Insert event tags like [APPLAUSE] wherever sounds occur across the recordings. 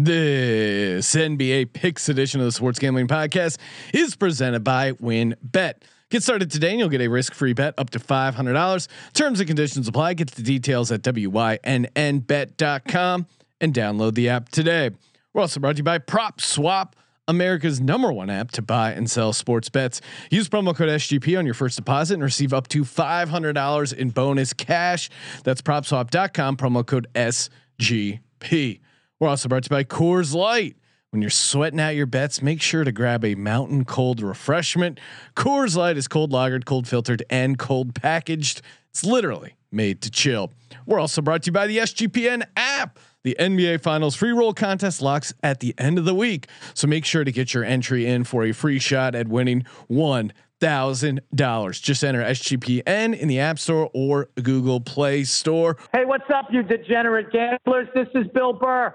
This NBA Picks edition of the Sports Gambling Podcast is presented by WynnBET. Get started today and you'll get a risk-free bet up to $500. Terms and conditions apply. Get the details at wynnbet.com and download the app today. We're also brought to you by Prop Swap, America's number one app to buy and sell sports bets. Use promo code SGP on your first deposit and receive up to $500 in bonus cash. That's propswap.com, promo code SGP. We're also brought to you by Coors Light. When you're sweating out your bets, make sure to grab a mountain cold refreshment. Coors Light is cold lagered, cold filtered, and cold packaged. It's literally made to chill. We're also brought to you by the SGPN app. The NBA Finals free roll contest locks at the end of the week. So make sure to get your entry in for a free shot at winning one thousand dollars. Just enter SGPN in the App Store or Google Play Store. Hey, what's up, you degenerate gamblers? This is Bill Burr,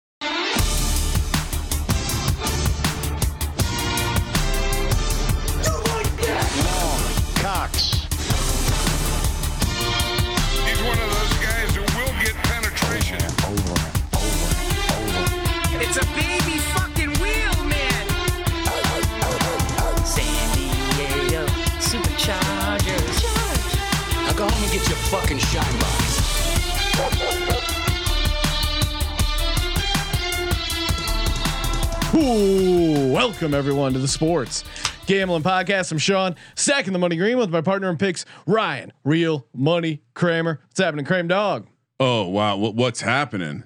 Welcome everyone to the Sports Gambling Podcast. I'm Sean, stacking the money green with my partner in picks, Ryan, Real Money Kramer. What's happening, Kramer Dog? Oh wow, what, what's happening?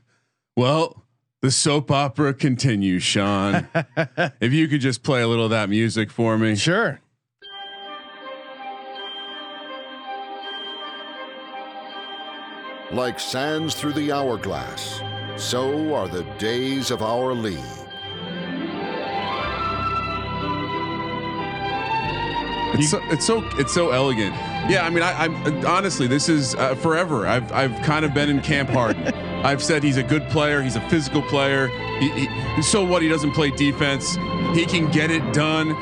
Well, the soap opera continues, Sean. [LAUGHS] if you could just play a little of that music for me. Sure. Like sands through the hourglass, so are the days of our league. It's so, it's so it's so elegant. Yeah, I mean, I, I'm honestly, this is uh, forever. I've I've kind of been in Camp Harden. [LAUGHS] I've said he's a good player. He's a physical player. He, he, so what? He doesn't play defense. He can get it done.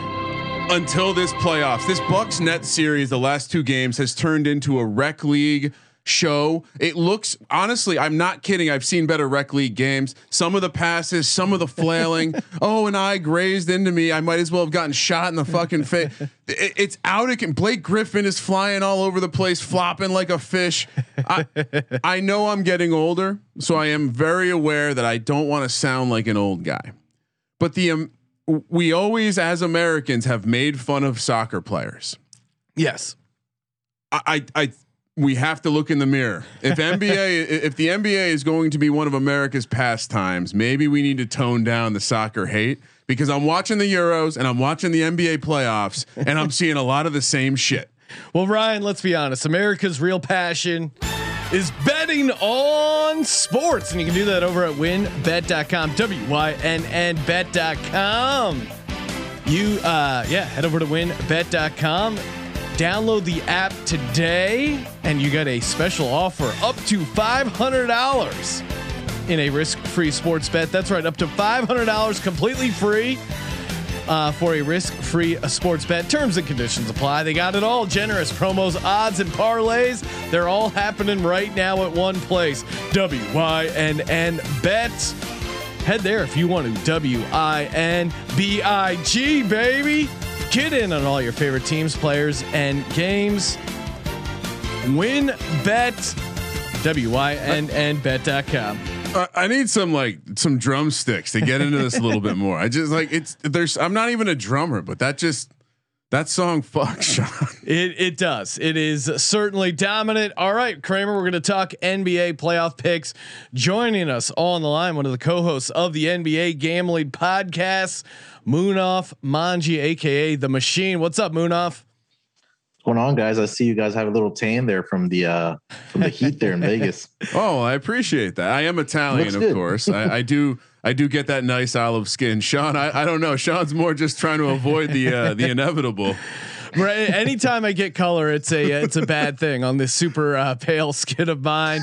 Until this playoffs, this Bucks net series, the last two games has turned into a rec league show. It looks honestly, I'm not kidding. I've seen better rec league games. Some of the passes, some of the flailing. [LAUGHS] oh, and I grazed into me. I might as well have gotten shot in the fucking face. It, it's out of can. Blake Griffin is flying all over the place, flopping like a fish. I, I know I'm getting older, so I am very aware that I don't want to sound like an old guy. But the um, we always, as Americans, have made fun of soccer players. Yes. I, I, I we have to look in the mirror. If [LAUGHS] NBA, if the NBA is going to be one of America's pastimes, maybe we need to tone down the soccer hate because I'm watching the Euros and I'm watching the NBA playoffs and I'm seeing a lot of the same shit. Well, Ryan, let's be honest. America's real passion is betting on sports. And you can do that over at wynnbet.com, W Y N N bet.com. You, uh, yeah, head over to wynnbet.com, download the app today, and you get a special offer up to $500 in a risk free sports bet. That's right, up to $500 completely free uh, for a risk-free uh, sports bet. Terms and conditions apply. They got it all: generous promos, odds, and parlays. They're all happening right now at one place. WYNN Bet. Head there if you want to. W I N B I G baby. Get in on all your favorite teams, players, and games. Win bet. W Y N N bet.com. Uh, I need some like some drumsticks to get into this a little bit more. I just like it's there's I'm not even a drummer, but that just that song fucks Sean. It it does. It is certainly dominant. All right, Kramer, we're going to talk NBA playoff picks. Joining us all on the line, one of the co-hosts of the NBA Gambling Podcast, Munaf Manji, aka the Machine. What's up, Moonoff? What's going on, guys? I see you guys have a little tan there from the uh from the heat there in [LAUGHS] Vegas. Oh, I appreciate that. I am Italian, Looks of good. course. I, I do. I do get that nice olive skin. Sean, I, I don't know. Sean's more just trying to avoid the uh, the inevitable. [LAUGHS] Right. Anytime I get color, it's a it's a bad thing on this super uh, pale skin of mine.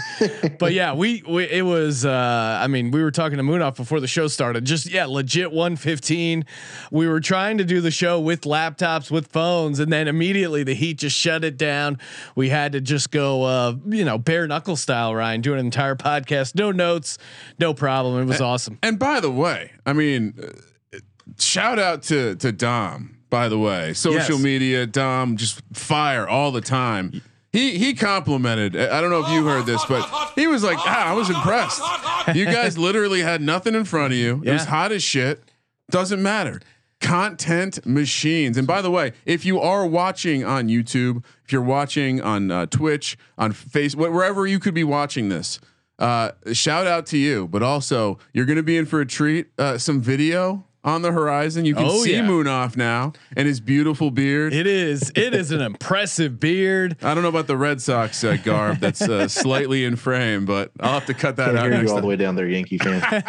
But yeah, we, we it was. Uh, I mean, we were talking to Munaf before the show started. Just yeah, legit 115. We were trying to do the show with laptops, with phones, and then immediately the heat just shut it down. We had to just go, uh, you know, bare knuckle style, Ryan, doing an entire podcast, no notes, no problem. It was awesome. And by the way, I mean, uh, shout out to to Dom. By the way, social Yes. media, Dom just fire all the time. He he complimented. I don't know if you heard this, but he was like, ah, I was impressed. You guys literally had nothing in front of you. It was hot as shit. Doesn't matter. Content machines. And by the way, if you are watching on YouTube, if you're watching on uh, Twitch, on Facebook, wherever you could be watching this, uh, shout out to you. But also, you're going to be in for a treat. Uh, some video on the horizon. You can Oh, see yeah. Munaf now and his beautiful beard. It is. It is an impressive beard. I don't know about the Red Sox uh, garb that's uh, [LAUGHS] slightly in frame, but I'll have to cut that Can't out hear you all time. the way down there, Yankee fan. [LAUGHS]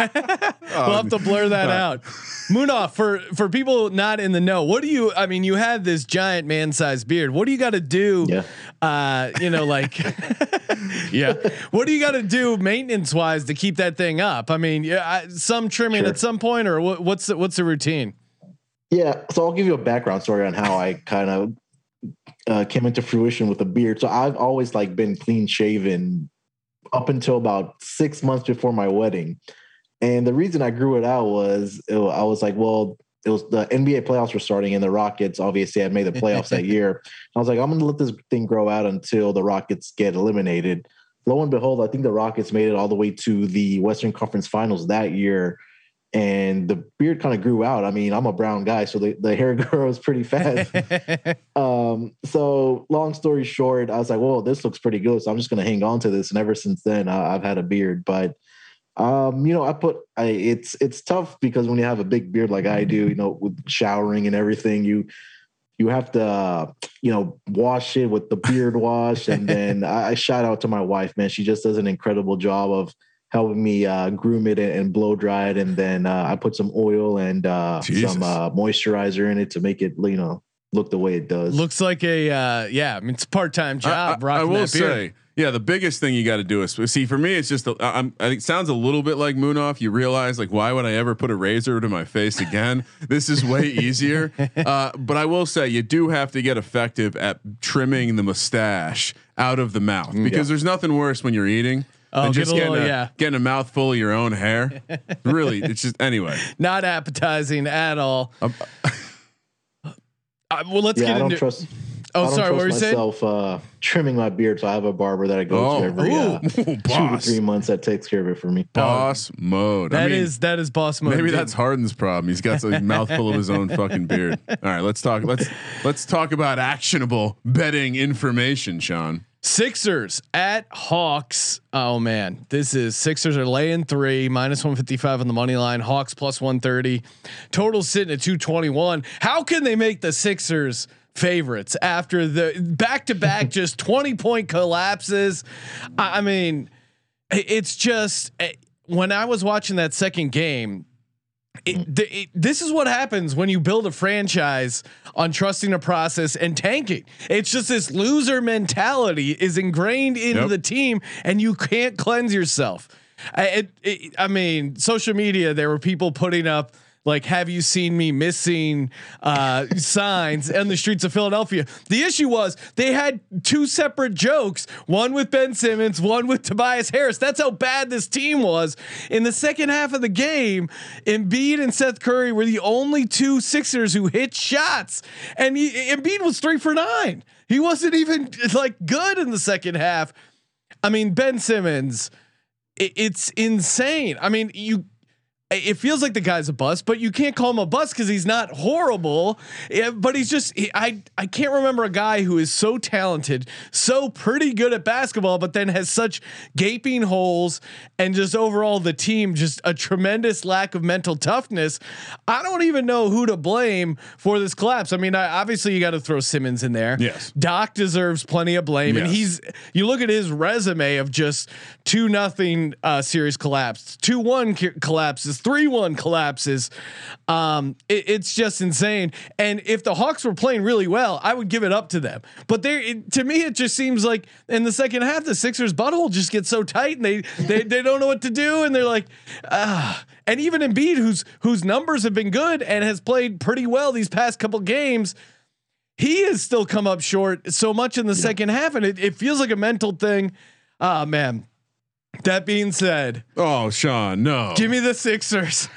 we'll have to blur that out. Munaf for for people not in the know. What do you? I mean, you have this giant man-sized beard. What do you got to do? Yeah. Uh, you know, like, [LAUGHS] yeah. What do you got to do maintenance-wise to keep that thing up? I mean, yeah, I, some trimming Sure. at some point, or what, what's the, what's the routine? Yeah, so I'll give you a background story on how I kind of uh, came into fruition with a beard. So I've always like been clean shaven up until about six months before my wedding, and the reason I grew it out was it, I was like, well, it was the NBA playoffs were starting, and the Rockets obviously had made the playoffs that year. I was like, I'm going to let this thing grow out until the Rockets get eliminated. Lo and behold, I think the Rockets made it all the way to the Western Conference Finals that year and the beard kind of grew out. I mean, I'm a brown guy, so the, the hair [LAUGHS] grows pretty fast. [LAUGHS] um, so long story short, I was like, "Well, this looks pretty good." So I'm just gonna hang on to this. And ever since then, uh, I've had a beard. But um, you know, I put I, it's it's tough because when you have a big beard like I do, you know, with showering and everything, you you have to uh, you know wash it with the beard wash, and then [LAUGHS] I, I shout out to my wife, man. She just does an incredible job of helping me uh, groom it and, and blow dry it, and then uh, I put some oil and uh, some uh, moisturizer in it to make it you know look the way it does. Looks like a uh, yeah. I mean, it's a part-time job. I, I, I will that say, yeah, the biggest thing you got to do is see. For me, it's just a- I- I'm, I think it sounds a little bit like Munaf. You realize like, why would I ever put a razor to my face again? [LAUGHS] this is way easier. [LAUGHS] Uh, but I will say, you do have to get effective at trimming the mustache out of the mouth because there's nothing worse when you're eating. Oh, than get just a getting, little- a, yeah. getting a mouthful of your own hair. really, it's just anyway. [LAUGHS] Not appetizing at all. Um, [LAUGHS] Uh, well, let's yeah, get I don't into. trust. oh, I don't sorry. What trust were you saying? uh, trimming my beard, so I have a barber that I go Oh, to every uh, [LAUGHS] ooh, two to three months that takes care of it for me. boss mode. That I is mean, that is boss mode. Maybe dude. that's Harden's problem. He's got a mouthful of his own fucking beard. All right, let's talk. Let's let's talk about actionable betting information, Sean. Sixers at Hawks. Oh man, this is Sixers are laying three minus one fifty five on the money line. Hawks plus one thirty. Total sitting at two twenty one. How can they make the Sixers? Favorites after the back to back just 20 point collapses. I, I mean, it's just eh, when I was watching that second game, it, mm. it, this is what happens when you build a franchise on trusting a process and tanking. It's just this loser mentality is ingrained into Yep. the team, and you can't cleanse yourself. I, it, it, I mean, social media. There were people putting up like, "Have you seen me missing?" Uh, signs on the streets of Philadelphia. The issue was they had two separate jokes: one with Ben Simmons, one with Tobias Harris. That's how bad this team was in the second half of the game. Embiid and Seth Curry were the only two Sixers who hit shots, and he, Embiid was three for nine. He wasn't even like good in the second half. I mean, Ben Simmons, it, it's insane. I mean, you. It feels like the guy's a bust, but you can't call him a bust because he's not horrible. Yeah, but he's just he- I I can't remember a guy who is so talented, so pretty good at basketball, but then has such gaping holes and just overall the team just a tremendous lack of mental toughness. I don't even know who to blame for this collapse. I mean, I, obviously you got to throw Simmons in there. Yes. Doc deserves plenty of blame, and he's you look at his resume of just two nothing uh, series collapse, two one collapse this three one collapses. Um, it, it's just insane. And if the Hawks were playing really well, I would give it up to them. But it, to me, it just seems like in the second half, the Sixers' butthole just gets so tight, and they they they don't know what to do, and they're like, ah. And even Embiid, whose whose numbers have been good and has played pretty well these past couple games he has still come up short so much in the yeah. second half, and it, it feels like a mental thing. Ah, oh, man. That being said, oh Sean, no, give me the Sixers.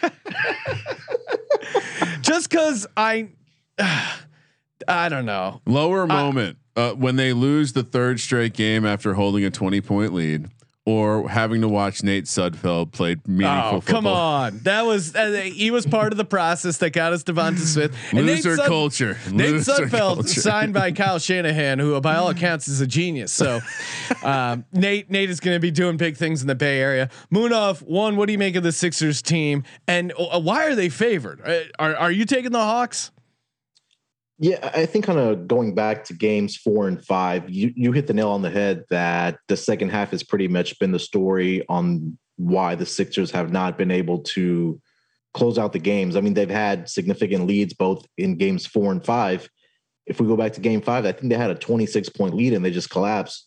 Just because I, uh, [SIGHS] I don't know. Lower moment uh, when they lose the third straight game after holding a twenty point lead or having to watch Nate Sudfeld play meaningful. Oh, football. come on! That was uh, he was part of the process that got us Devonta Smith. And Loser Nate Sud- culture. Nate Loser Sudfeld culture. signed by [LAUGHS] Kyle Shanahan, who by all accounts is a genius. So [LAUGHS] um, Nate Nate is going to be doing big things in the Bay Area. Munaf, one, what do you make of the Sixers team, and uh, why are they favored? Uh, are are you taking the Hawks? Yeah, I think kind of going back to games four and five, you you hit the nail on the head that the second half has pretty much been the story on why the Sixers have not been able to close out the games. I mean, they've had significant leads both in games four and five. If we go back to game five, I think they had a 26 point lead and they just collapsed.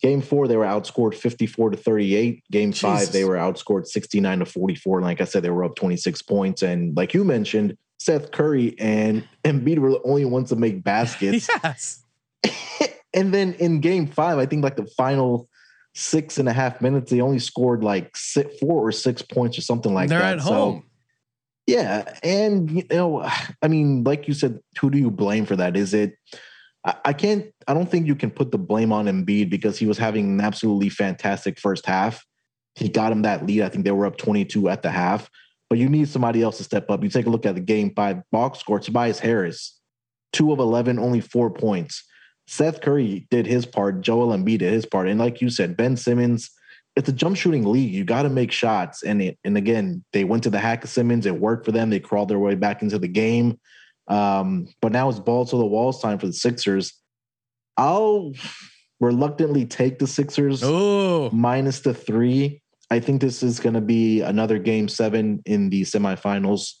Game four, they were outscored 54 to 38. Game Jesus. five, they were outscored 69 to 44. And like I said, they were up 26 points. And like you mentioned, Seth Curry and Embiid were the only ones to make baskets. [LAUGHS] Yes. [LAUGHS] and then in game five, I think like the final six and a half minutes, they only scored like six, four or six points or something like They're that. They're at home. So, yeah. And, you know, I mean, like you said, who do you blame for that? Is it, I, I can't, I don't think you can put the blame on Embiid because he was having an absolutely fantastic first half. He got him that lead. I think they were up 22 at the half but you need somebody else to step up. You take a look at the game five box score. Tobias Harris, two of 11, only four points. Seth Curry did his part. Joel Embiid did his part. And like you said, Ben Simmons, it's a jump shooting league. You got to make shots. And it, and again, they went to the hack of Simmons. It worked for them. They crawled their way back into the game. Um, but now it's balls to the walls time for the Sixers. I'll reluctantly take the Sixers oh. minus the three. I think this is going to be another game seven in the semifinals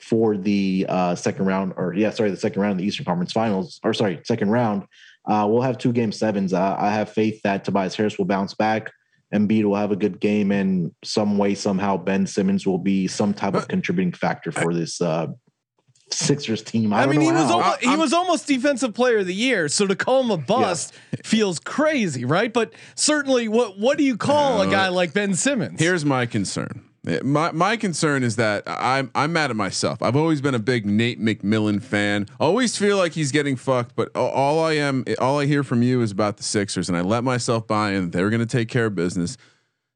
for the uh, second round, or yeah, sorry, the second round of the Eastern Conference Finals, or sorry, second round. Uh, we'll have two game sevens. Uh, I have faith that Tobias Harris will bounce back. Embiid will have a good game, and some way, somehow, Ben Simmons will be some type of contributing factor for this uh, Sixers team. I, I mean, he was almost, he was almost defensive player of the year. So to call him a bust yeah. feels crazy, right? But certainly, what what do you call uh, a guy like Ben Simmons? Here's my concern. My my concern is that I'm I'm mad at myself. I've always been a big Nate McMillan fan. Always feel like he's getting fucked, but all I am, all I hear from you is about the Sixers, and I let myself buy in. They're going to take care of business.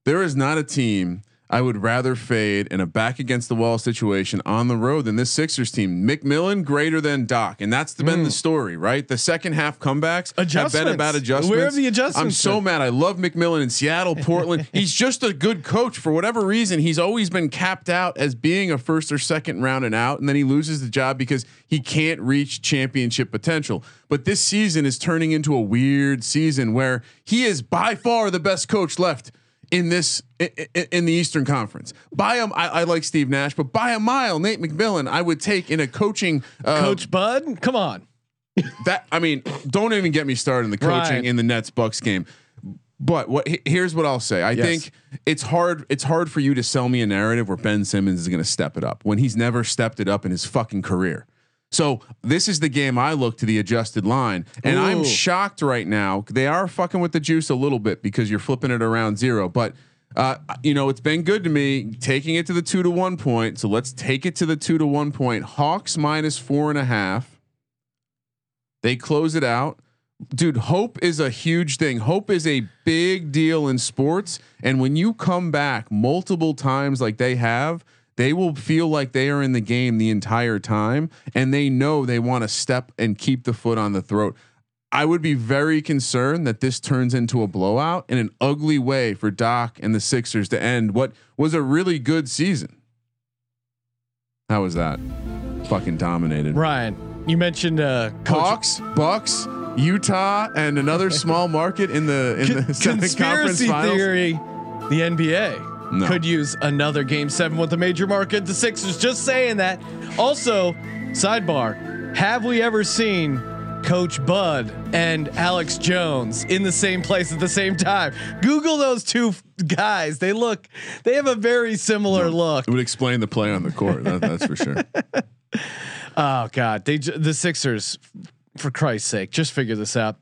There is not a team I would rather fade in a back against the wall situation on the road than this Sixers team. McMillan greater than Doc, and that's the, mm. been the story, right? The second half comebacks have been about adjustments. Where are the adjustments? I'm so mad. I love McMillan in Seattle, Portland. [LAUGHS] he's just a good coach for whatever reason. He's always been capped out as being a first or second round and out, and then he loses the job because he can't reach championship potential. But this season is turning into a weird season where he is by far the best coach left in this in, in the Eastern Conference. By a, I, I like Steve Nash, but by a mile, Nate McMillan, I would take in a coaching. Uh, Coach Bud, come on. That I mean, don't even get me started in the coaching right. in the Nets Bucks game. But what here's what I'll say. I yes. think it's hard. It's hard for you to sell me a narrative where Ben Simmons is going to step it up when he's never stepped it up in his fucking career. So this is the game I look to the adjusted line, and Ooh. I'm shocked right now. They are fucking with the juice a little bit because you're flipping it around zero, but. Uh, you know, it's been good to me taking it to the two to one point. So let's take it to the two to one point. Hawks minus four and a half. They close it out. Dude, hope is a huge thing. Hope is a big deal in sports. And when you come back multiple times like they have, they will feel like they are in the game the entire time and they know they want to step and keep the foot on the throat. I would be very concerned that this turns into a blowout in an ugly way for Doc and the Sixers to end what was a really good season. How was that? Fucking dominated. Ryan, you mentioned uh, Hawks, Bucks, Utah, and another [LAUGHS] small market in the in the [LAUGHS] conspiracy theory. The NBA No. could use another game seven with a major market. The Sixers just saying that. Also, sidebar: Have we ever seen Coach Bud and Alex Jones in the same place at the same time? Google those two f- guys. They look. They have a very similar look. It would explain the play on the court. That, that's for sure. [LAUGHS] Oh God, they the Sixers. For Christ's sake, just figure this out.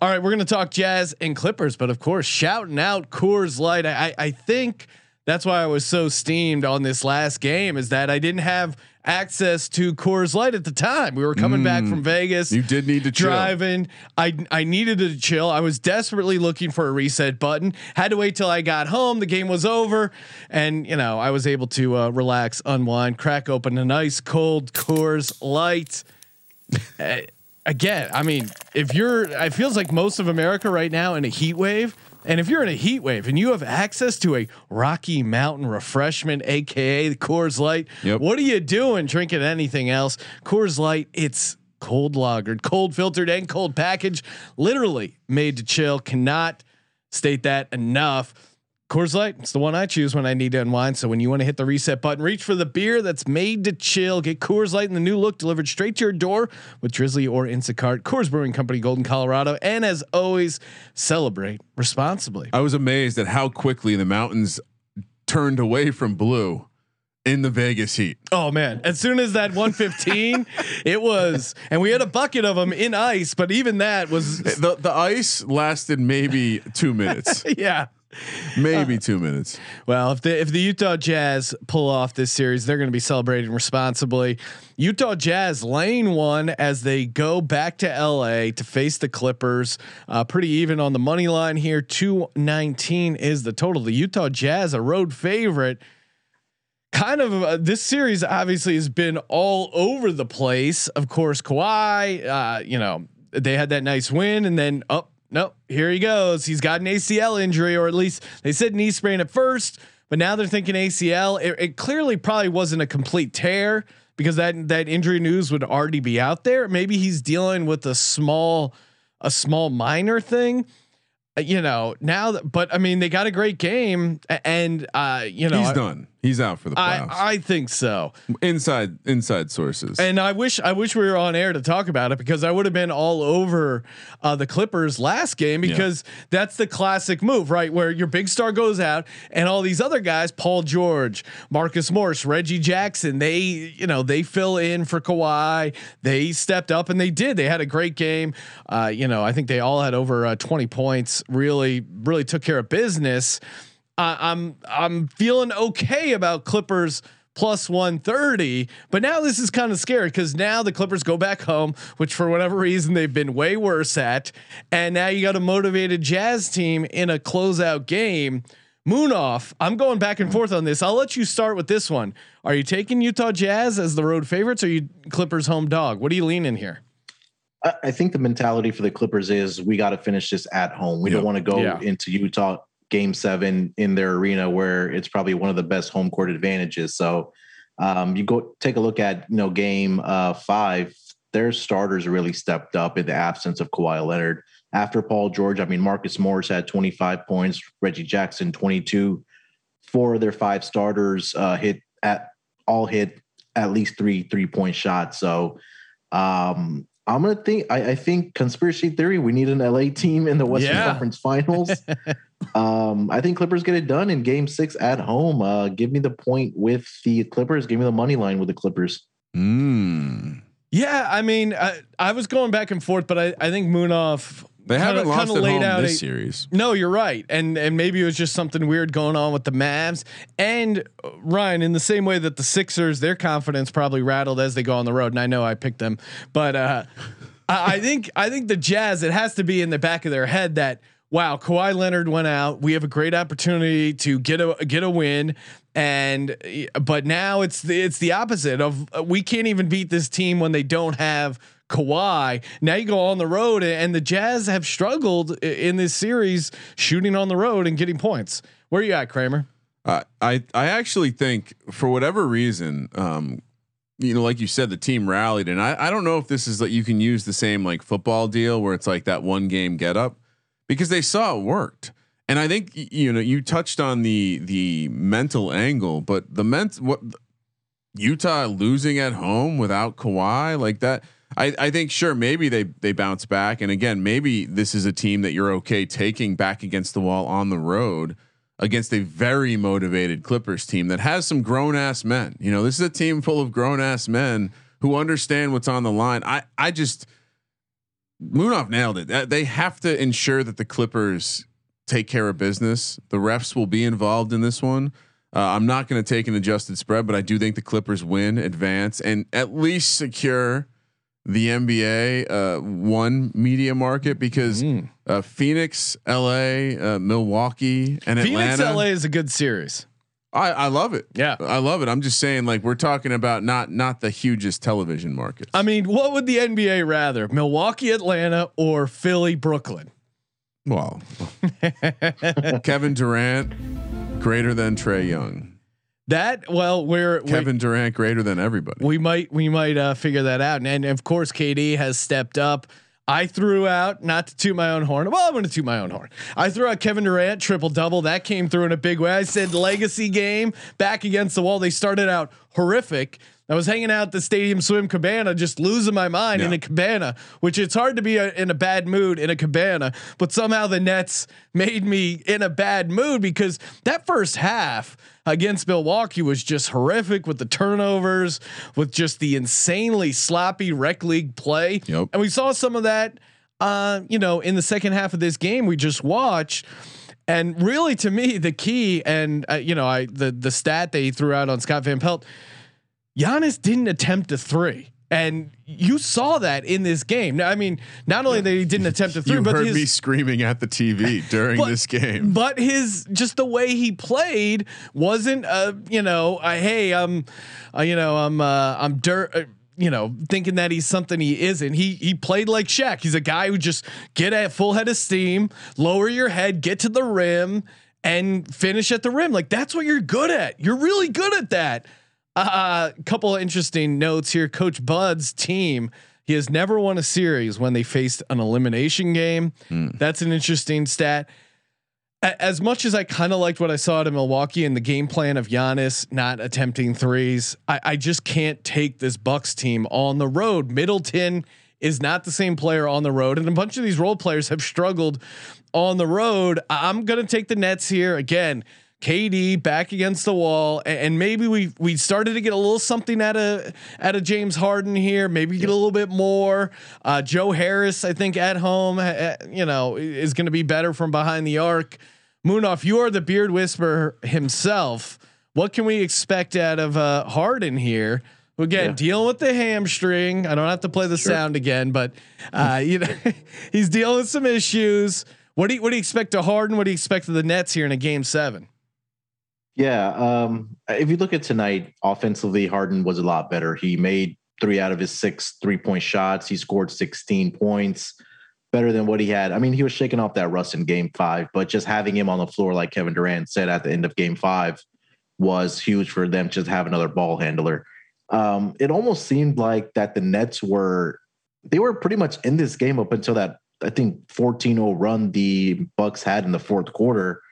All right, we're gonna talk Jazz and Clippers, but of course, shouting out Coors Light. I I think that's why I was so steamed on this last game is that I didn't have access to Coors Light at the time. We were coming back from Vegas. You did need to chill. driving. I I needed to chill. I was desperately looking for a reset button. Had to wait till I got home. The game was over, and you know I was able to uh, relax, unwind, crack open a nice cold Coors Light. [LAUGHS] Again, I mean, if you're, it feels like most of America right now in a heat wave. And if you're in a heat wave and you have access to a Rocky Mountain refreshment, aka the Coors Light, Yep. what are you doing drinking anything else? Coors Light, it's cold lagered, cold filtered, and cold packaged, literally made to chill. Cannot state that enough. Coors Light, it's the one I choose when I need to unwind. So when you want to hit the reset button, reach for the beer that's made to chill. Get Coors Light in the new look delivered straight to your door with Drizzly or Instacart. Coors Brewing Company, Golden, Colorado. And as always, celebrate responsibly. I was amazed at how quickly the mountains turned away from blue in the Vegas heat. Oh man! As soon as that 115, [LAUGHS] it was, and we had a bucket of them in ice, but even that was, The the ice lasted maybe two minutes, [LAUGHS] yeah. [LAUGHS] maybe two minutes. Well, if the if the Utah Jazz pull off this series, they're going to be celebrating responsibly. Utah Jazz lane one as they go back to LA to face the Clippers. Uh, pretty even on the money line here. Two nineteen is the total. The Utah Jazz, a road favorite. Kind of uh, this series obviously has been all over the place. Of course, Kawhi, uh, you know, they had that nice win, and then up. No, here he goes. He's got an ACL injury, or at least they said knee sprain at first, but now they're thinking ACL. It, it clearly probably wasn't a complete tear because that that injury news would already be out there. Maybe he's dealing with a small a small minor thing. Uh, You know, now that, but I mean, they got a great game, and uh, you know, He's I- done. He's out for the playoffs. I, I think so. inside inside sources. And I wish I wish we were on air to talk about it because I would have been all over uh, the Clippers last game because that's the classic move, right? Where your big star goes out and all these other guys, Paul George, Marcus Morris, Reggie Jackson, they you know they fill in for Kawhi. They stepped up and they did. They had a great game. Uh, you know, I think they all had over uh, twenty points. Really, really took care of business. Uh, I'm I'm feeling okay about Clippers plus 130, but now this is kind of scary because now the Clippers go back home, which for whatever reason they've been way worse at, and now you got a motivated Jazz team in a closeout game. Munaf. I'm going back and forth on this. I'll let you start with this one. Are you taking Utah Jazz as the road favorites? Or are you Clippers home dog? What are you leaning here? I, I think the mentality for the Clippers is we got to finish this at home. We Yeah. don't want to go Yeah. into Utah game seven in their arena where it's probably one of the best home court advantages. So um, you go take a look at you know game uh, five. Their starters really stepped up in the absence of Kawhi Leonard. After Paul George, I mean Marcus Morris had 25 points, Reggie Jackson 22. Four of their five starters uh, hit at all hit at least three three point shots. So um, I'm gonna think. I, I think conspiracy theory. We need an LA team in the Western Yeah. Conference Finals. [LAUGHS] um, I think Clippers get it done in Game Six at home. Uh, give me the point with the Clippers. Give me the money line with the Clippers. Mm. Yeah, I mean, I, I was going back and forth, but I, I think Munaf They kinda- haven't lost kinda at laid home out this a- series. No, you're right, and and maybe it was just something weird going on with the Mavs and uh, Ryan. In the same way that the Sixers, their confidence probably rattled as they go on the road, and I know I picked them, but uh, I, I think I think the Jazz. It has to be in the back of their head that wow, Kawhi Leonard went out. We have a great opportunity to get a get a win. And but now it's the it's the opposite of uh, we can't even beat this team when they don't have Kawhi. Now you go on the road and the Jazz have struggled in this series shooting on the road and getting points. Where are you at, Kramer? Uh, I I actually think for whatever reason, um, you know, like you said, the team rallied, and I I don't know if this is like you can use the same like football deal where it's like that one game get up because they saw it worked. And I think you know you touched on the the mental angle, but the ment what Utah losing at home without Kawhi like that. I, I think sure maybe they they bounce back and again maybe this is a team that you're okay taking back against the wall on the road against a very motivated Clippers team that has some grown ass men. You know, this is a team full of grown ass men who understand what's on the line. I I just Munaf nailed it. They have to ensure that the Clippers take care of business. The refs will be involved in this one. Uh, I'm not going to take an adjusted spread, but I do think the Clippers win, advance, and at least secure the NBA uh, one media market because uh, Phoenix, LA, uh, Milwaukee, and Phoenix Atlanta. LA is a good series. I, I love it. Yeah. I love it. I'm just saying, like we're talking about not not the hugest television market. I mean, what would the NBA rather? Milwaukee, Atlanta, or Philly, Brooklyn? Well, [LAUGHS] Kevin Durant greater than Trae Young. That well, we're we- Kevin Durant greater than everybody. we might we might uh, figure that out. And, and of course, KD has stepped up. I threw out not to toot my own horn. Well, I'm going to toot my own horn. I threw out Kevin Durant triple double. That came through in a big way. I said legacy game back against the wall. They started out horrific. I was hanging out at the stadium swim cabana, just losing my mind in Yeah. a cabana, which it's hard to be a, in a bad mood in a cabana, but somehow the Nets made me in a bad mood because that first half against Milwaukee was just horrific with the turnovers, with just the insanely sloppy rec league play. Yep. And we saw some of that, uh, you know, in the second half of this game we just watched. And really, to me, the key, and uh, you know, I the the stat they threw out on Scott Van Pelt, Giannis didn't attempt a three. And you saw that in this game. Now, I mean, not only that he didn't attempt a [LAUGHS] three, you but heard his, me screaming at the TV [LAUGHS] during But- this game. but his just the way he played wasn't uh you know uh, hey I'm uh, you know I'm uh, I'm dirt uh, you know thinking that he's something he isn't he he played like Shaq he's a guy who just get at full head of steam lower your head get to the rim and finish at the rim like that's what you're good at you're really good at that a uh, couple of interesting notes here. Coach Bud's team, he has never won a series when they faced an elimination game. That's an interesting stat. A- As much as I kind of liked what I saw out of Milwaukee and the game plan of Giannis not attempting threes, I, I just can't take this Bucks team on the road. Middleton is not the same player on the road, and a bunch of these role players have struggled on the road. I- I'm gonna take the Nets here again. KD back against the wall, a- and maybe we we started to get a little something out of out of James Harden here. Maybe get a little bit more. Uh, Joe Harris, I think at home, uh, you know, is going to be better from behind the arc. Munaf, you are the beard whisperer himself. What can we expect out of uh, Harden here? Again, Yeah. dealing with the hamstring. I don't have to play the sound again, but uh, [LAUGHS] you know [LAUGHS] he's dealing with some issues. What do you what do you expect to Harden? What do you expect of the Nets here in a game seven? Yeah. Um, if you look at tonight, offensively, Harden was a lot better. He made three out of his six three point shots. He scored 16 points, better than what he had. I mean, he was shaking off that rust in game five, but just having him on the floor, like Kevin Durant said at the end of game five, was huge for them to have another ball handler. Um, it almost seemed like that the Nets were they were pretty much in this game up until that I think 14-0 run the Bucks had in the fourth quarter.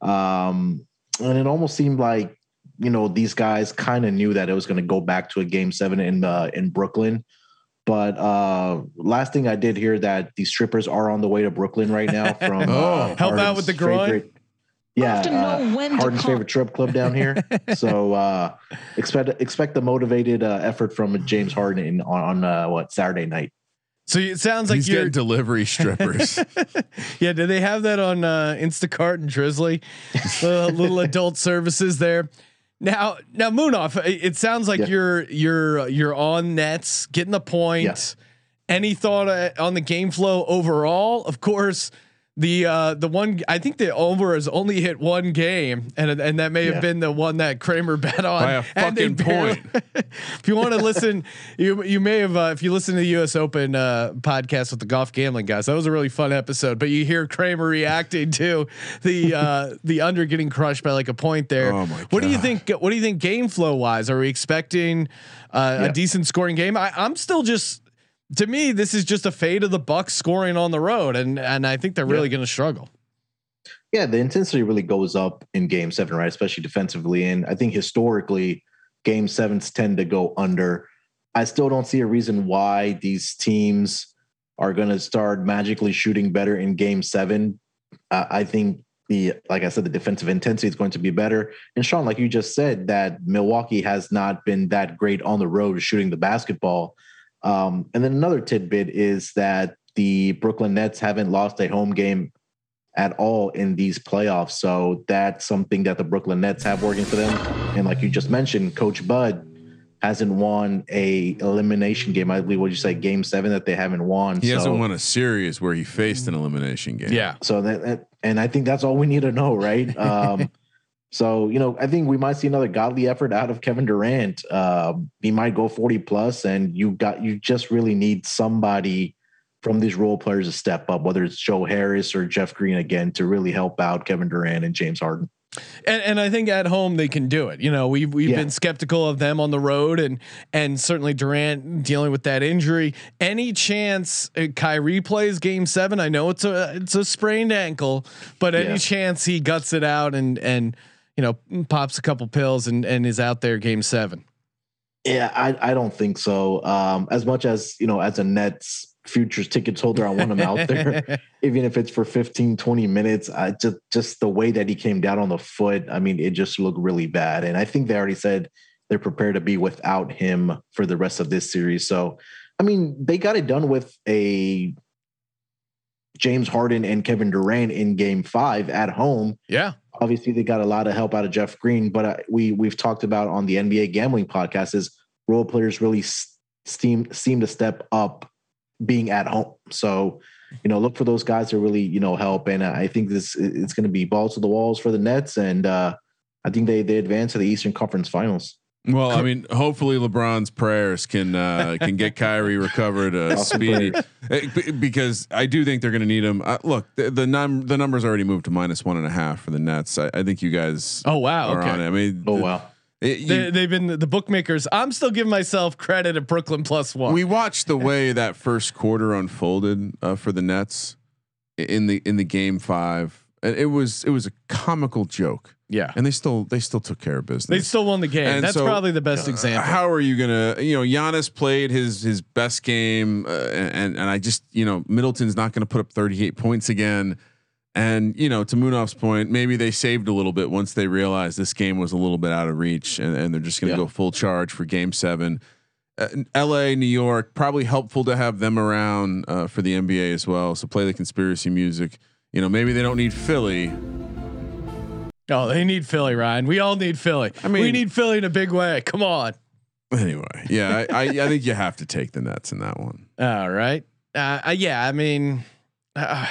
Um, and it almost seemed like you know these guys kind of knew that it was going to go back to a game seven in uh, in Brooklyn. But uh, last thing I did hear that the strippers are on the way to Brooklyn right now [LAUGHS] from Oh. uh, Help out with the groin? favorite- yeah, have to know uh, when to Harden's call. favorite trip club down here. [LAUGHS] so uh, expect expect the motivated uh, effort from James Harden in, on, on uh, what Saturday night. So it sounds like you're delivery strippers. [LAUGHS] yeah. Do they have that on uh, Instacart and Drizzly? uh, [LAUGHS] little adult services there. Now, now Munaf. It it sounds like Yeah. you're you're you're on nets, getting the point. Yeah. Any thought uh, on the game flow overall? Of course, the uh, the one I think the over has only hit one game, and and that may have been the one that Kramer [LAUGHS] bet on By a and fucking point. [LAUGHS] if you want to listen, you you may have uh, if you listen to the U.S. Open uh, podcast with the golf gambling guys. That was a really fun episode. But you hear Kramer reacting to the uh, [LAUGHS] the under getting crushed by like a point there. Oh my What do you think? What do you think game flow wise? Are we expecting uh, Yeah. a decent scoring game? I, I'm still just. To me, this is just a fade of the Bucks scoring on the road, and and I think they're really going to struggle. yeah, the intensity really goes up in game seven, right? Especially defensively. And I think historically, game sevens tend to go under. I still don't see a reason why these teams are going to start magically shooting better in game seven. Uh, I think the, like I said, the defensive intensity is going to be better. And Sean, like you just said, that Milwaukee has not been that great on the road shooting the basketball. Um, and then another tidbit is that the Brooklyn Nets haven't lost a home game at all in these playoffs. So that's something that the Brooklyn Nets have working for them. And like you just mentioned, Coach Bud hasn't won a elimination game. I believe what you say, game seven that they haven't won. He so, hasn't won a series where he faced an elimination game. Yeah. So that, that and I think that's all we need to know, right? [LAUGHS] Um, so you know, I think we might see another godly effort out of Kevin Durant. Um, he might go forty plus, and you got you just really need somebody from these role players to step up, whether it's Joe Harris or Jeff Green again, to really help out Kevin Durant and James Harden. And, and I think at home they can do it. You know, we've we've Yeah. been skeptical of them on the road, and and certainly Durant dealing with that injury. Any chance uh, Kyrie plays Game Seven? I know it's a it's a sprained ankle, but any Yeah. chance he guts it out and and you know pops a couple pills and and is out there Game Seven? Yeah, I, I don't think so. Um, as much as you know, as a Nets futures tickets holder, I want him out there, [LAUGHS] even if it's for 15, 20 minutes. I just just the way that he came down on the foot, I mean, it just looked really bad. And I think they already said they're prepared to be without him for the rest of this series. So, I mean, they got it done with a James Harden and Kevin Durant in Game Five at home yeah, obviously they got a lot of help out of Jeff Green, but uh, we we've talked about on the NBA gambling podcast is role players really seem seem to step up being at home. So you know, look for those guys to really you know help, and I think this it's going to be balls to the walls for the Nets, and uh, I think they they advance to the Eastern Conference Finals. Well, I mean, hopefully LeBron's prayers can uh, can get Kyrie recovered uh, speedy, prayers. Eh, b- because I do think they're going to need him. Uh, look, the the, num- the numbers already moved to minus one and a half for the Nets. I, I think you guys Oh wow, are okay. on it. I mean, Oh the- wow. it- you- They, they've been the bookmakers. I'm still giving myself credit at Brooklyn plus one. we watched the way that first quarter unfolded uh, for the Nets in the in the game five, and it was it was a comical joke, yeah, and they still they still took care of business. they still won the game. And That's so, probably the best Uh, example. How are you gonna? You know, Giannis played his his best game, uh, and and I just you know Middleton's not going to put up 38 points again. And you know, to Munaf's point, maybe they saved a little bit once they realized this game was a little bit out of reach, and, and they're just going to Yeah. go full charge for Game Seven. Uh, L.A., New York, probably helpful to have them around uh, for the NBA as well. So play the conspiracy music. You know, maybe they don't need Philly. Oh, they need Philly, Ryan. We all need Philly. I mean- we need Philly in a big way. Come on. Anyway, yeah, I, I, I think you have to take the Nets in that one. [LAUGHS] All right. Uh, uh, yeah, I mean, uh,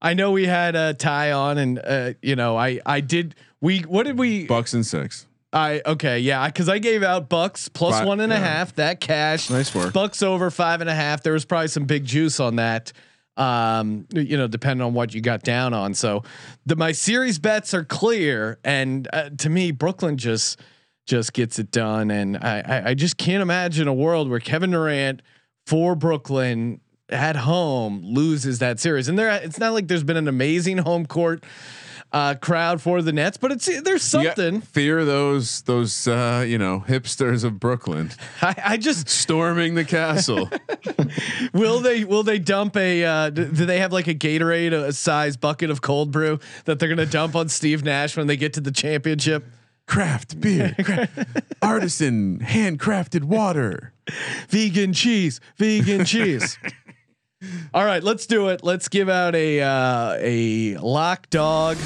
I know we had a tie on, and uh, you know, I I did. We what did we? Bucks and six. I okay, yeah, because I gave out Bucks plus Fi- one and a half. yeah. That cash. Nice work. Bucks over five and a half. There was probably some big juice on that. Um, you know, depending on what you got down on. So, the my series bets are clear, and uh, to me, Brooklyn just just gets it done. And I, I I just can't imagine a world where Kevin Durant for Brooklyn at home loses that series. And there, it's not like there's been an amazing home court uh, crowd for the Nets, but it's there's something. fear those those uh, you know hipsters of Brooklyn [LAUGHS] I, I just storming the castle. [LAUGHS] will they will they dump a uh, do, do they have like a Gatorade a size bucket of cold brew that they're gonna dump on Steve Nash when they get to the championship? Craft beer, [LAUGHS] artisan handcrafted water. Vegan cheese, vegan cheese. All right, let's do it. Let's give out a uh, a lock dog.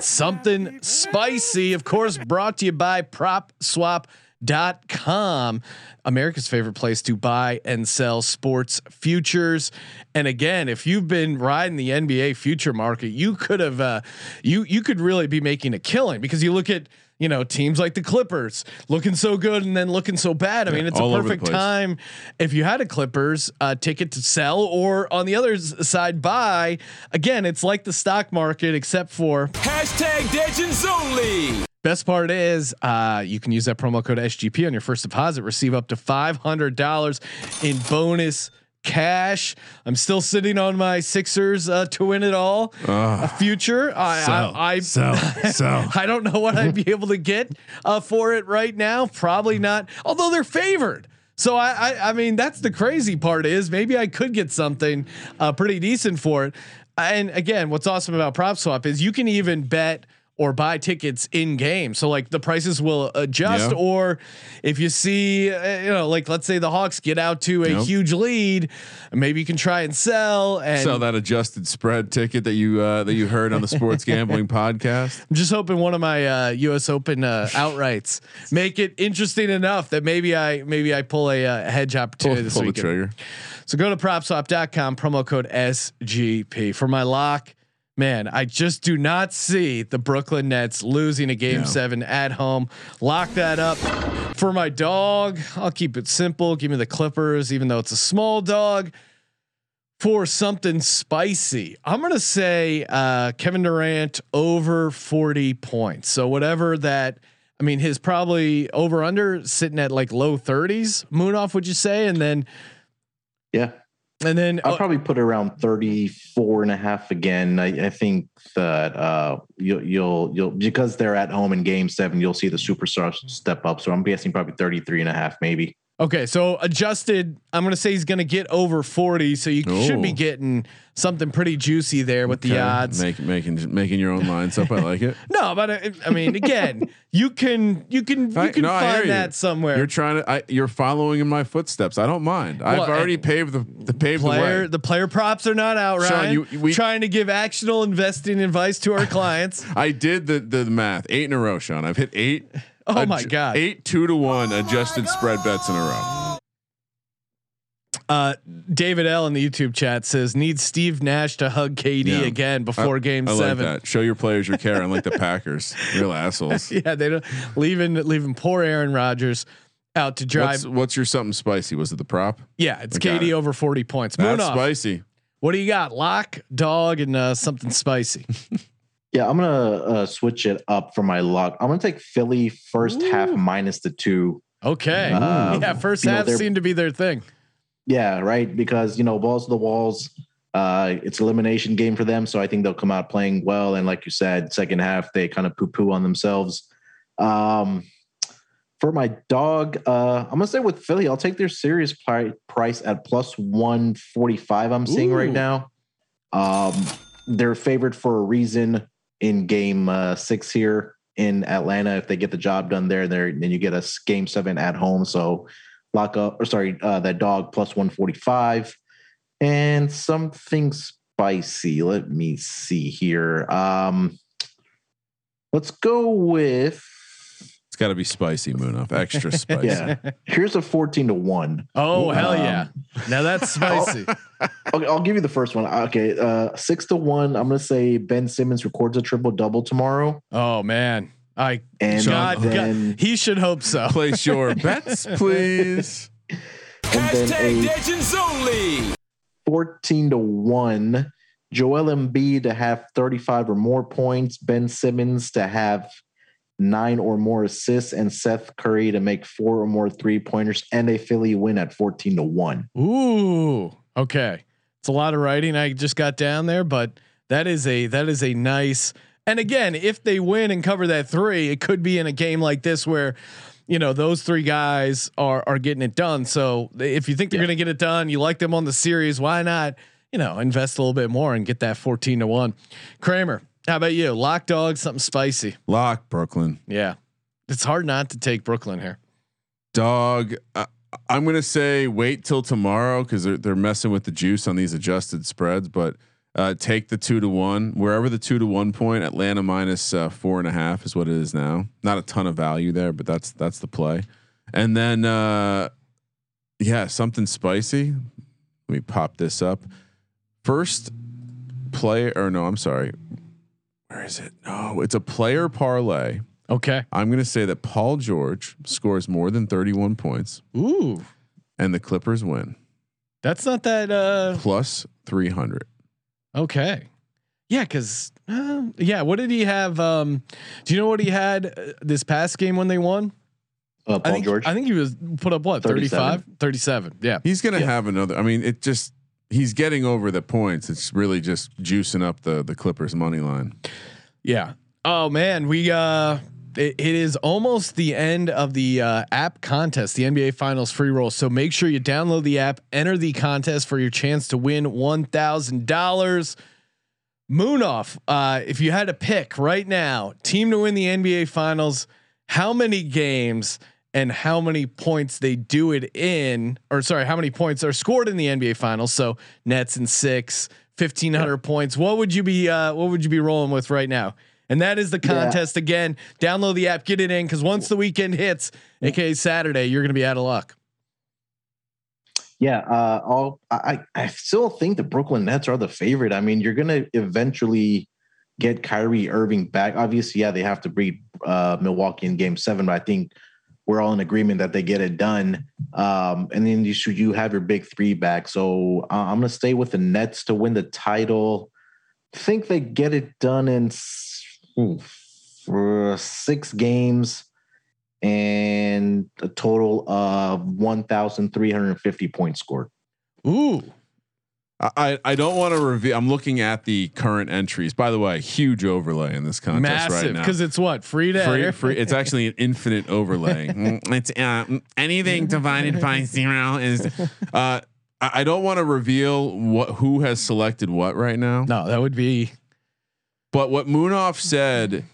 Something spicy, of course, brought to you by PropSwap.com, America's favorite place to buy and sell sports futures. And again, if you've been riding the NBA future market, you could have uh, you you could really be making a killing because you look at you know teams like the Clippers looking so good and then looking so bad. I mean, it's a all over the perfect time if you had a Clippers uh, ticket to sell or on the other side buy. Again, it's like the stock market except for Hashtag Legends only. Best part is uh, you can use that promo code SGP on your first deposit, receive up to five hundred dollars in bonus cash. I'm still sitting on my Sixers uh, to win it all. a future. I, Sell, I, I sell, [LAUGHS] sell. I don't know what I'd be able to get uh, for it right now. Probably not. Although they're favored. So I, I, I mean, that's the crazy part is maybe I could get something uh, pretty decent for it. And again, what's awesome about prop swap is you can even bet or buy tickets in game. So like the prices will adjust, Yeah. or if you see, uh, you know, like let's say the Hawks get out to a Yep. huge lead, maybe you can try and sell and Sell that adjusted spread ticket that you uh, that you heard on the sports [LAUGHS] gambling podcast. I'm just hoping one of my uh, U.S. Open uh, outrights make it interesting enough that maybe I maybe I pull a uh, hedge Pull, opportunity this pull the weekend. trigger. So go to propswap.com, promo code SGP for my lock. Man, I just do not see the Brooklyn Nets losing a game No. seven at home. Lock that up. For my dog, I'll keep it simple. Give me the Clippers, even though it's a small dog. For something spicy, I'm gonna say uh, Kevin Durant over 40 points. So whatever that, I mean, his probably over under sitting at like low 30s. Munaf, would you say? And then Yeah. And then I'll oh, probably put it around 34 and a half again. I, I think that uh, you'll, you'll, you'll, because they're at home in game seven, you'll see the superstars step up. So I'm guessing probably 33 and a half, maybe. Okay, so adjusted, I'm gonna say he's gonna get over 40, so you should be getting something pretty juicy there with the odds. Make, making making your own lines up. I like it. [LAUGHS] no, but uh, I, I mean, again, you can you can you I- can no, find you. that somewhere. You're trying to. I, you're following in my footsteps. I don't mind. I've already paved the the paved the player way. the player props are not out, Sean, right? you- we- trying to give actionable investing advice to our [LAUGHS] clients. I did the the math eight in a row, Sean. I've hit eight. [LAUGHS] Oh my God. Eight two to one adjusted spread bets in a row. Uh, David L in the YouTube chat says needs Steve Nash to hug KD Yeah. again before I- Game I Seven. Like that. Show your players your care, unlike the [LAUGHS] Packers. Real assholes. [LAUGHS] Yeah, they don't leaving leaving poor Aaron Rodgers out to drive. What's, what's your something spicy? Was it the prop? yeah, it's KD over 40 points. That's off. spicy. What do you got? Lock, dog, and uh, something spicy. Yeah, I'm gonna uh, switch it up for my luck. I'm gonna take Philly first half minus the two. Okay. Um, yeah, first you know, half they're- seemed to be their thing. Yeah, right. Because you know, balls to the walls. Uh, it's elimination game for them, so I think they'll come out playing well. And like you said, second half they kind of poo poo on themselves. Um, for my dog, uh, I'm gonna say with Philly, I'll take their serious pri- price at plus one forty five. I'm seeing right now. Um, they're favored for a reason in game uh, six here in Atlanta. If they get the job done there, there then you get a game seven at home. So lock up or sorry, uh, that dog plus 145 and something spicy. Let me see here. Um, let's go with got to be spicy, Munaf. Extra [LAUGHS] spicy. yeah. Here's a 14 to one. Oh, hell Um, yeah. Now that's [LAUGHS] spicy. [LAUGHS] Okay, I'll give you the first one. Okay, uh, six to one. I'm gonna say Ben Simmons records a triple double tomorrow, oh, man. I and God, then God, he should hope so. Place your bets, please. and then a Legends only. 14 to 1. Joel Embiid to have 35 or more points, Ben Simmons to have nine or more assists, and Seth Curry to make four or more three pointers, and a Philly win at 14 to 1. Ooh, okay. It's a lot of writing I just got down there, but that is a that is a nice. And again, if they win and cover that three, it could be in a game like this where, you know, those three guys are are getting it done. So if you think they're Yeah. going to get it done, you like them on the series, why not? You know, invest a little bit more and get that fourteen to one. Kramer, how about you? Lock dog, something spicy. Lock Brooklyn. Yeah, it's hard not to take Brooklyn here. Dog. Uh, I'm gonna say wait till tomorrow because they're they're messing with the juice on these adjusted spreads. But uh, take the two to one wherever the two to one point. Atlanta minus uh, four and a half is what it is now. Not a ton of value there, but that's that's the play. And then uh, yeah, something spicy. Let me pop this up. First play or no, I'm sorry. Where is it? No, it's a player parlay. Okay. I'm going to say that Paul George scores more than 31 points Ooh, and the Clippers win that's not that. uh plus 300. Okay. Yeah, because uh, yeah, what did he have? Um, do you know what he had uh, this past game when they won? Uh, Paul I think, George. I think he was put up what 35, 37. Yeah. He's gonna have another. I mean, it just he's getting over the points. It's really just juicing up the the Clippers money line. Yeah. Oh man, we uh it, it is almost the end of the uh, app contest, the NBA Finals free roll. So make sure you download the app, enter the contest for your chance to win one thousand dollars. Munaf. Uh, if you had to pick right now, team to win the NBA Finals, how many games and how many points they do it in, or sorry, how many points are scored in the NBA Finals? So Nets in six, 1500 points. What would you be? Uh, what would you be rolling with right now? And that is the Yeah. contest again. Download the app, get it in, because once the weekend hits, aka Saturday, you're going to be out of luck. Yeah, uh, all I I still think the Brooklyn Nets are the favorite. I mean, you're gonna eventually get Kyrie Irving back. Obviously, yeah, they have to beat uh, Milwaukee in Game Seven, but I think we're all in agreement that they get it done. Um, and then you should you have your big three back. So uh, I'm gonna stay with the Nets to win the title. think they get it done in six games and a total of 1,350 points scored. Ooh, I I, don't want to reveal. I'm looking at the current entries. By the way, huge overlay in this contest right massive! now. Because it's what free to Free, air? free. It's actually an infinite overlay. [LAUGHS] Mm, it's uh, anything divided by zero is. Uh, I I don't want to reveal what who has selected what right now. No, that would be But what Munaf said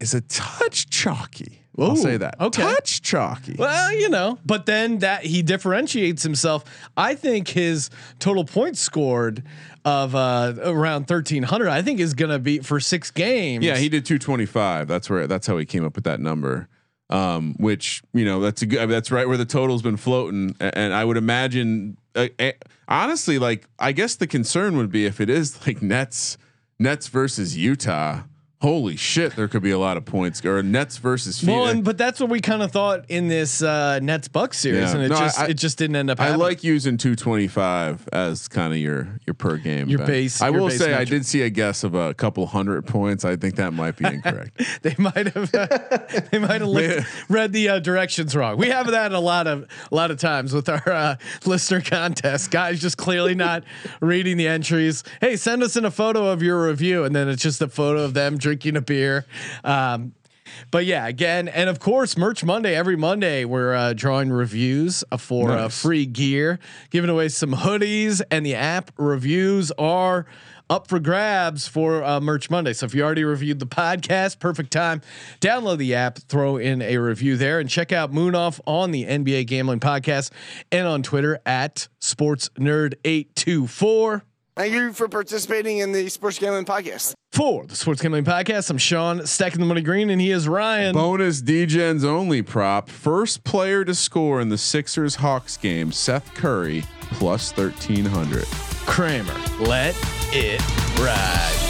is a touch chalky. I'll say that. okay. Touch chalky. Well, you know, but then that he differentiates himself. I think his total points scored of uh, around thirteen hundred. I think is going to be for six games. Yeah, he did 225. That's where that's how he came up with that number. Um, which you know that's a good. I mean, that's right where the total's been floating, A- and I would imagine. Uh, uh, honestly, like I guess the concern would be if it is like Nets, Nets versus Utah. Holy shit, there could be a lot of points. Or Nets versus Well, and, but that's what we kind of thought in this uh, Nets Bucks series, Yeah. and it No, just I- it just didn't end up. I happening. like using 225 as kind of your your per game. Your base- I your will base say I did see a guess of a couple hundred points. I think that might be [LAUGHS] incorrect. they might have [LAUGHS] they might have read the uh, directions wrong. We have that a lot of a lot of times with our uh, listener contest. Guys just clearly not reading the entries. Hey, send us in a photo of your review, and then it's just a photo of them drinking a beer. Um, but yeah, again, and of course, Merch Monday. Every Monday, we're uh, drawing reviews uh, for uh, free gear, giving away some hoodies, and the app reviews are up for grabs for uh, Merch Monday. So if you already reviewed the podcast, perfect time. Download the app, throw in a review there, and check out Munaf on the NBA Gambling Podcast and on Twitter at Sports Nerd eight two four. Thank you for participating in the Sports Gambling Podcast. For the Sports Gambling Podcast, I'm Sean stacking the money green, and he is Ryan. Bonus Degens only prop. First player to score in the Sixers Hawks game, Seth Curry, plus 1300. Kramer. Let it ride.